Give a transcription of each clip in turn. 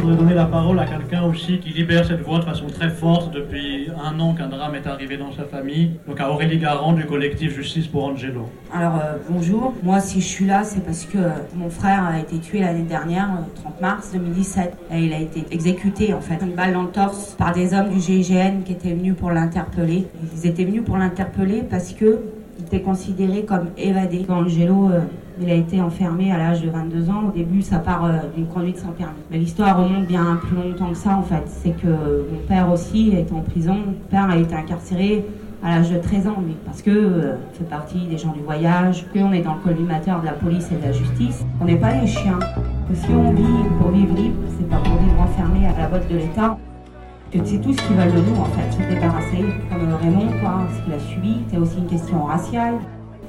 voudrais donner la parole à quelqu'un aussi qui libère cette voix de façon très forte depuis un an qu'un drame est arrivé dans sa famille. Donc à Aurélie Garand du collectif Justice pour Angelo. Alors euh, bonjour, moi si je suis là c'est parce que euh, mon frère a été tué l'année dernière, 30 euh, mars 2017. Et il a été exécuté en fait, une balle dans le torse par des hommes du GIGN qui étaient venus pour l'interpeller. Ils étaient venus pour l'interpeller parce que il était considéré comme évadé. Angelo il a été enfermé à l'âge de 22 ans. Au début, ça part euh, d'une conduite sans permis. Mais l'histoire remonte bien plus longtemps que ça, en fait. C'est que mon père aussi est en prison. Mon père a été incarcéré à l'âge de 13 ans, lui, parce que euh, fait partie des gens du voyage, qu'on est dans le collimateur de la police et de la justice. On n'est pas des chiens. Que si on vit pour vivre libre, c'est pas pour vivre enfermé à la botte de l'État. C'est tout ce qu'ils veulent de nous, en fait, se débarrasser. Comme Raymond, quoi, ce qu'il a subi. C'est aussi une question raciale.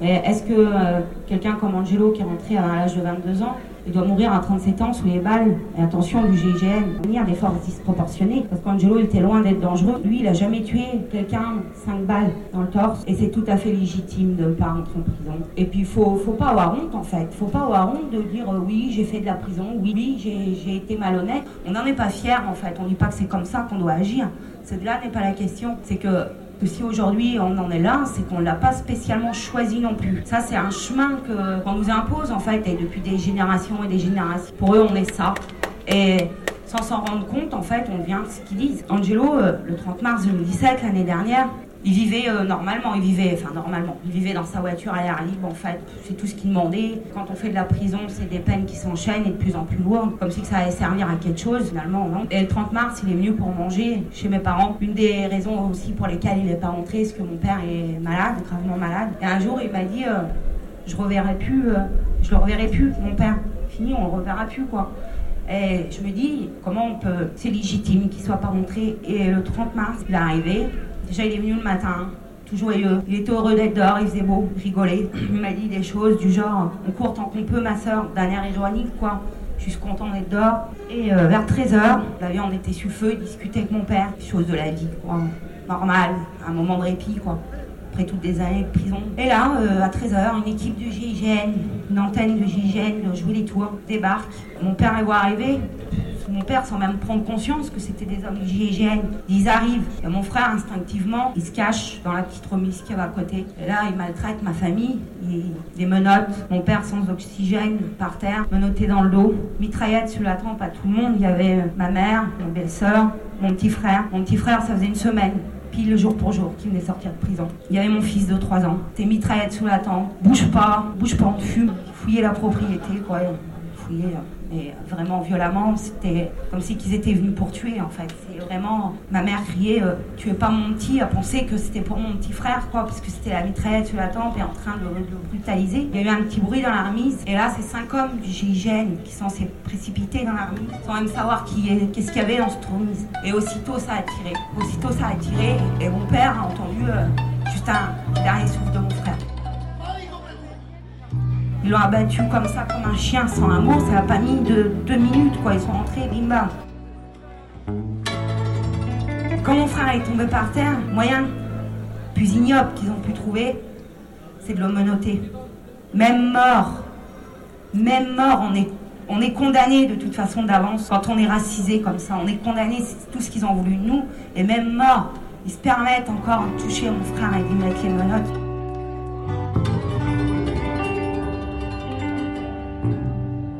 Est-ce que euh, quelqu'un comme Angelo, qui est rentré à l'âge de 22 ans, il doit mourir à 37 ans sous les balles Et attention, du GIGN, venir des forces disproportionnées, parce qu'Angelo était loin d'être dangereux. Lui, il a jamais tué quelqu'un 5 balles dans le torse, et c'est tout à fait légitime de ne pas rentrer en prison. Et puis, il faut, faut pas avoir honte, en fait. faut pas avoir honte de dire euh, oui, j'ai fait de la prison, oui, oui j'ai été malhonnête. On n'en est pas fier, en fait. On dit pas que c'est comme ça qu'on doit agir. C'est là n'est pas la question. C'est que que si aujourd'hui on en est là, c'est qu'on ne l'a pas spécialement choisi non plus. Ça, c'est un chemin qu'on nous impose en fait, et depuis des générations et des générations. Pour eux, on est ça. Et sans s'en rendre compte, en fait, on devient ce qu'ils disent. Angelo, euh, le 30 mars 2017, l'année dernière, il vivait euh, normalement, il vivait, enfin normalement, il vivait dans sa voiture à l'air libre en fait, c'est tout ce qu'il demandait. Quand on fait de la prison, c'est des peines qui s'enchaînent et de plus en plus lourdes, comme si ça allait servir à quelque chose finalement, Et le 30 mars, il est venu pour manger chez mes parents. Une des raisons aussi pour lesquelles il n'est pas rentré, c'est que mon père est malade, gravement malade. Et un jour, il m'a dit, euh, je reverrai plus, euh, je le reverrai plus, mon père. Fini, on le reverra plus quoi. Et je me dis, comment on peut. C'est légitime qu'il soit pas rentré. Et le 30 mars, il est arrivé. Déjà, il est venu le matin, tout joyeux. Il était heureux d'être dehors, il faisait beau, rigolait. Il m'a dit des choses du genre On court tant qu'on peut, ma soeur, d'un air ironique, quoi. Je suis content d'être dehors. Et euh, vers 13h, la viande était sur le feu, il discutait avec mon père, chose de la vie, quoi. Normal, un moment de répit, quoi. Après toutes des années de prison. Et là, euh, à 13h, une équipe de GIGN, une antenne de GIGN, jouer les tours, débarque. Mon père est voir arriver, mon père, sans même prendre conscience que c'était des hommes du GIGN, ils arrivent. Mon frère, instinctivement, il se cache dans la petite remise qui va à côté. Et là, il maltraite ma famille. Il, les menottes. Mon père sans oxygène, par terre, menotté dans le dos. Mitraillette sur la tempe à tout le monde. Il y avait ma mère, mon belle-sœur, mon petit frère. Mon petit frère, ça faisait une semaine pile jour pour jour, qui venait sortir de prison. Il y avait mon fils de 3 ans. T'es mitraillette sous la tempe. Bouge pas, bouge pas, on fume. Fouiller la propriété, quoi. Euh, mais vraiment violemment. C'était comme si qu'ils étaient venus pour tuer en fait. C'est vraiment ma mère criait euh, tu es pas mon petit, à penser que c'était pour mon petit frère quoi, parce que c'était la mitraillette sur la tempe et en train de, le brutaliser. Il y a eu un petit bruit dans la remise et là c'est cinq hommes du GIGN qui sont précipités dans la remise sans même savoir qui est, qu'est-ce qu'il y avait dans cette remise. Et aussitôt ça a tiré, aussitôt ça a tiré et mon père a entendu euh, juste un dernier souffle de mon frère. Ils l'ont abattu comme ça, comme un chien, sans mot. Ça n'a pas mis de deux minutes, quoi. Ils sont rentrés, bim Quand mon frère est tombé par terre, moyen plus ignoble qu'ils ont pu trouver, c'est de l'homenoter. Même mort, même mort, on est, on est condamné de toute façon d'avance quand on est racisé comme ça. On est condamné, c'est tout ce qu'ils ont voulu de nous. Et même mort, ils se permettent encore de toucher mon frère et de mettre les menottes.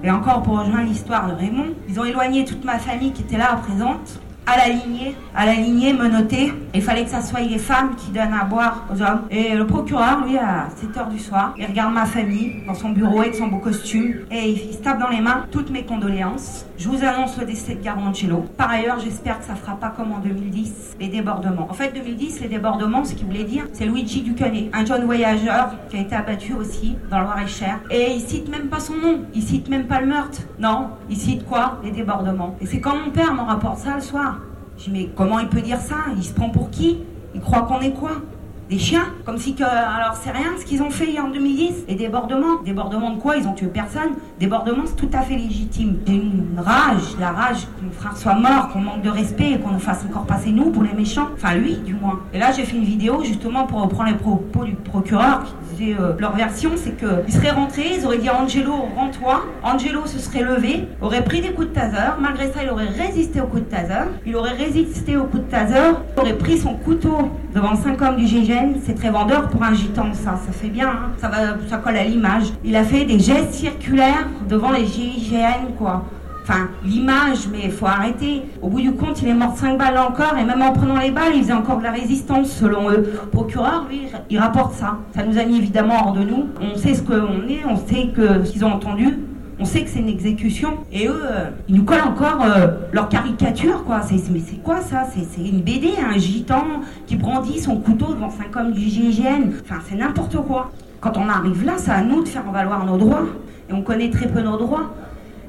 Et encore pour rejoindre l'histoire de Raymond, ils ont éloigné toute ma famille qui était là présente à la lignée, à la lignée menotée. Il fallait que ça soit les femmes qui donnent à boire aux hommes. Et le procureur, lui, à 7h du soir, il regarde ma famille dans son bureau avec son beau costume et il se tape dans les mains toutes mes condoléances. Je vous annonce le décès de Garancello. Par ailleurs, j'espère que ça fera pas comme en 2010, les débordements. En fait, 2010, les débordements, ce qu'il voulait dire, c'est Luigi Ducanet, un jeune voyageur qui a été abattu aussi dans le Loir-et-Cher. Et il cite même pas son nom, il cite même pas le meurtre. Non, il cite quoi? Les débordements. Et c'est quand mon père me rapporte ça le soir. Je dis, mais comment il peut dire ça? Il se prend pour qui? Il croit qu'on est quoi? Des chiens, comme si que, alors c'est rien ce qu'ils ont fait en 2010, et débordement, débordement de quoi Ils ont tué personne, débordement c'est tout à fait légitime. J'ai une rage, la rage que mon frère soit mort, qu'on manque de respect et qu'on nous fasse encore passer nous pour les méchants, enfin lui du moins. Et là j'ai fait une vidéo justement pour reprendre les propos du procureur qui disait euh, leur version, c'est qu'ils seraient rentrés, ils auraient dit Angelo, rends-toi, Angelo se serait levé, aurait pris des coups de taser, malgré ça il aurait résisté au coup de taser, il aurait résisté au coup de taser, aurait pris son couteau devant cinq hommes du GIGN, c'est très vendeur pour un gitan, ça, ça fait bien, hein. ça, va, ça colle à l'image. Il a fait des gestes circulaires devant les GIGN, quoi. Enfin, l'image, mais il faut arrêter. Au bout du compte, il est mort cinq balles encore, et même en prenant les balles, il faisait encore de la résistance, selon eux. Le procureur, lui, il rapporte ça. Ça nous a mis évidemment hors de nous. On sait ce qu'on est, on sait que ce qu'ils ont entendu. On sait que c'est une exécution. Et eux, euh, ils nous collent encore euh, leur caricature, quoi. Mais c'est quoi ça? C'est, une BD, un gitan qui brandit son couteau devant cinq hommes du GIGN. Enfin, c'est n'importe quoi. Quand on arrive là, c'est à nous de faire valoir nos droits. Et on connaît très peu nos droits.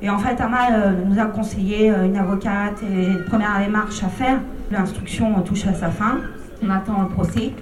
Et en fait, Amal euh, nous a conseillé une avocate et une première démarche à faire. L'instruction touche à sa fin. On attend le procès.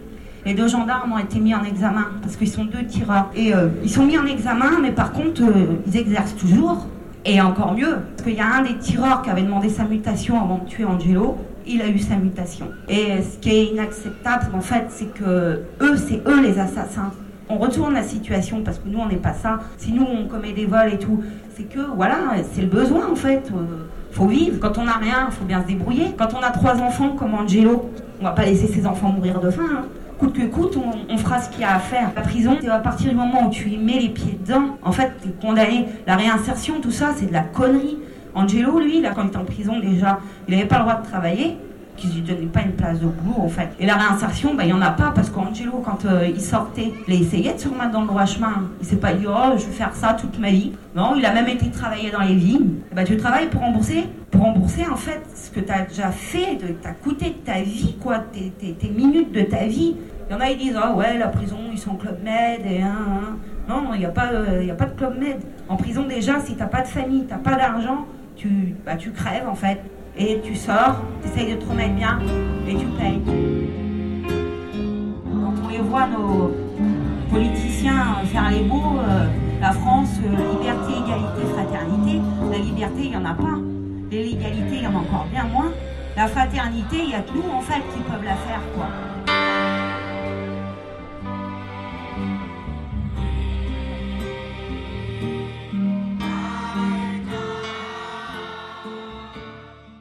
Les deux gendarmes ont été mis en examen parce qu'ils sont deux tireurs. Et euh, ils sont mis en examen, mais par contre, euh, ils exercent toujours. Et encore mieux, parce qu'il y a un des tireurs qui avait demandé sa mutation avant de tuer Angelo. Il a eu sa mutation. Et ce qui est inacceptable, en fait, c'est que eux, c'est eux les assassins. On retourne la situation parce que nous, on n'est pas ça. Si nous, on commet des vols et tout, c'est que, voilà, c'est le besoin, en fait. Euh, faut vivre. Quand on n'a rien, faut bien se débrouiller. Quand on a trois enfants comme Angelo, on va pas laisser ses enfants mourir de faim. Hein coûte que coûte, on, fera ce qu'il y a à faire. La prison, c'est à partir du moment où tu y mets les pieds dedans, en fait, tu es condamné. La réinsertion, tout ça, c'est de la connerie. Angelo, lui, là, quand il était en prison déjà, il n'avait pas le droit de travailler qu'ils lui donnaient pas une place de boulot en fait. Et la réinsertion, bah, il n'y en a pas parce qu'Angelo, quand euh, il sortait, il a essayé de se remettre dans le droit chemin. Il s'est pas dit, oh, je vais faire ça toute ma vie. Non, il a même été travailler dans les vignes. bah, tu travailles pour rembourser Pour rembourser en fait ce que tu as déjà fait, t'as coûté de ta vie, quoi, tes, tes, minutes de ta vie. Il y en a, ils disent, ah ouais, la prison, ils sont club med et hein. Non, il n'y a, pas, euh, a pas de club med. En prison, déjà, si t'as pas de famille, t'as pas d'argent, tu, bah, tu crèves en fait et tu sors, tu essayes de te remettre bien et tu payes. Quand on les voit, nos politiciens faire les beaux, euh, la France, euh, liberté, égalité, fraternité, la liberté, il n'y en a pas. L'égalité, il y en a encore bien moins. La fraternité, il y a que nous, en fait, qui peuvent la faire, quoi.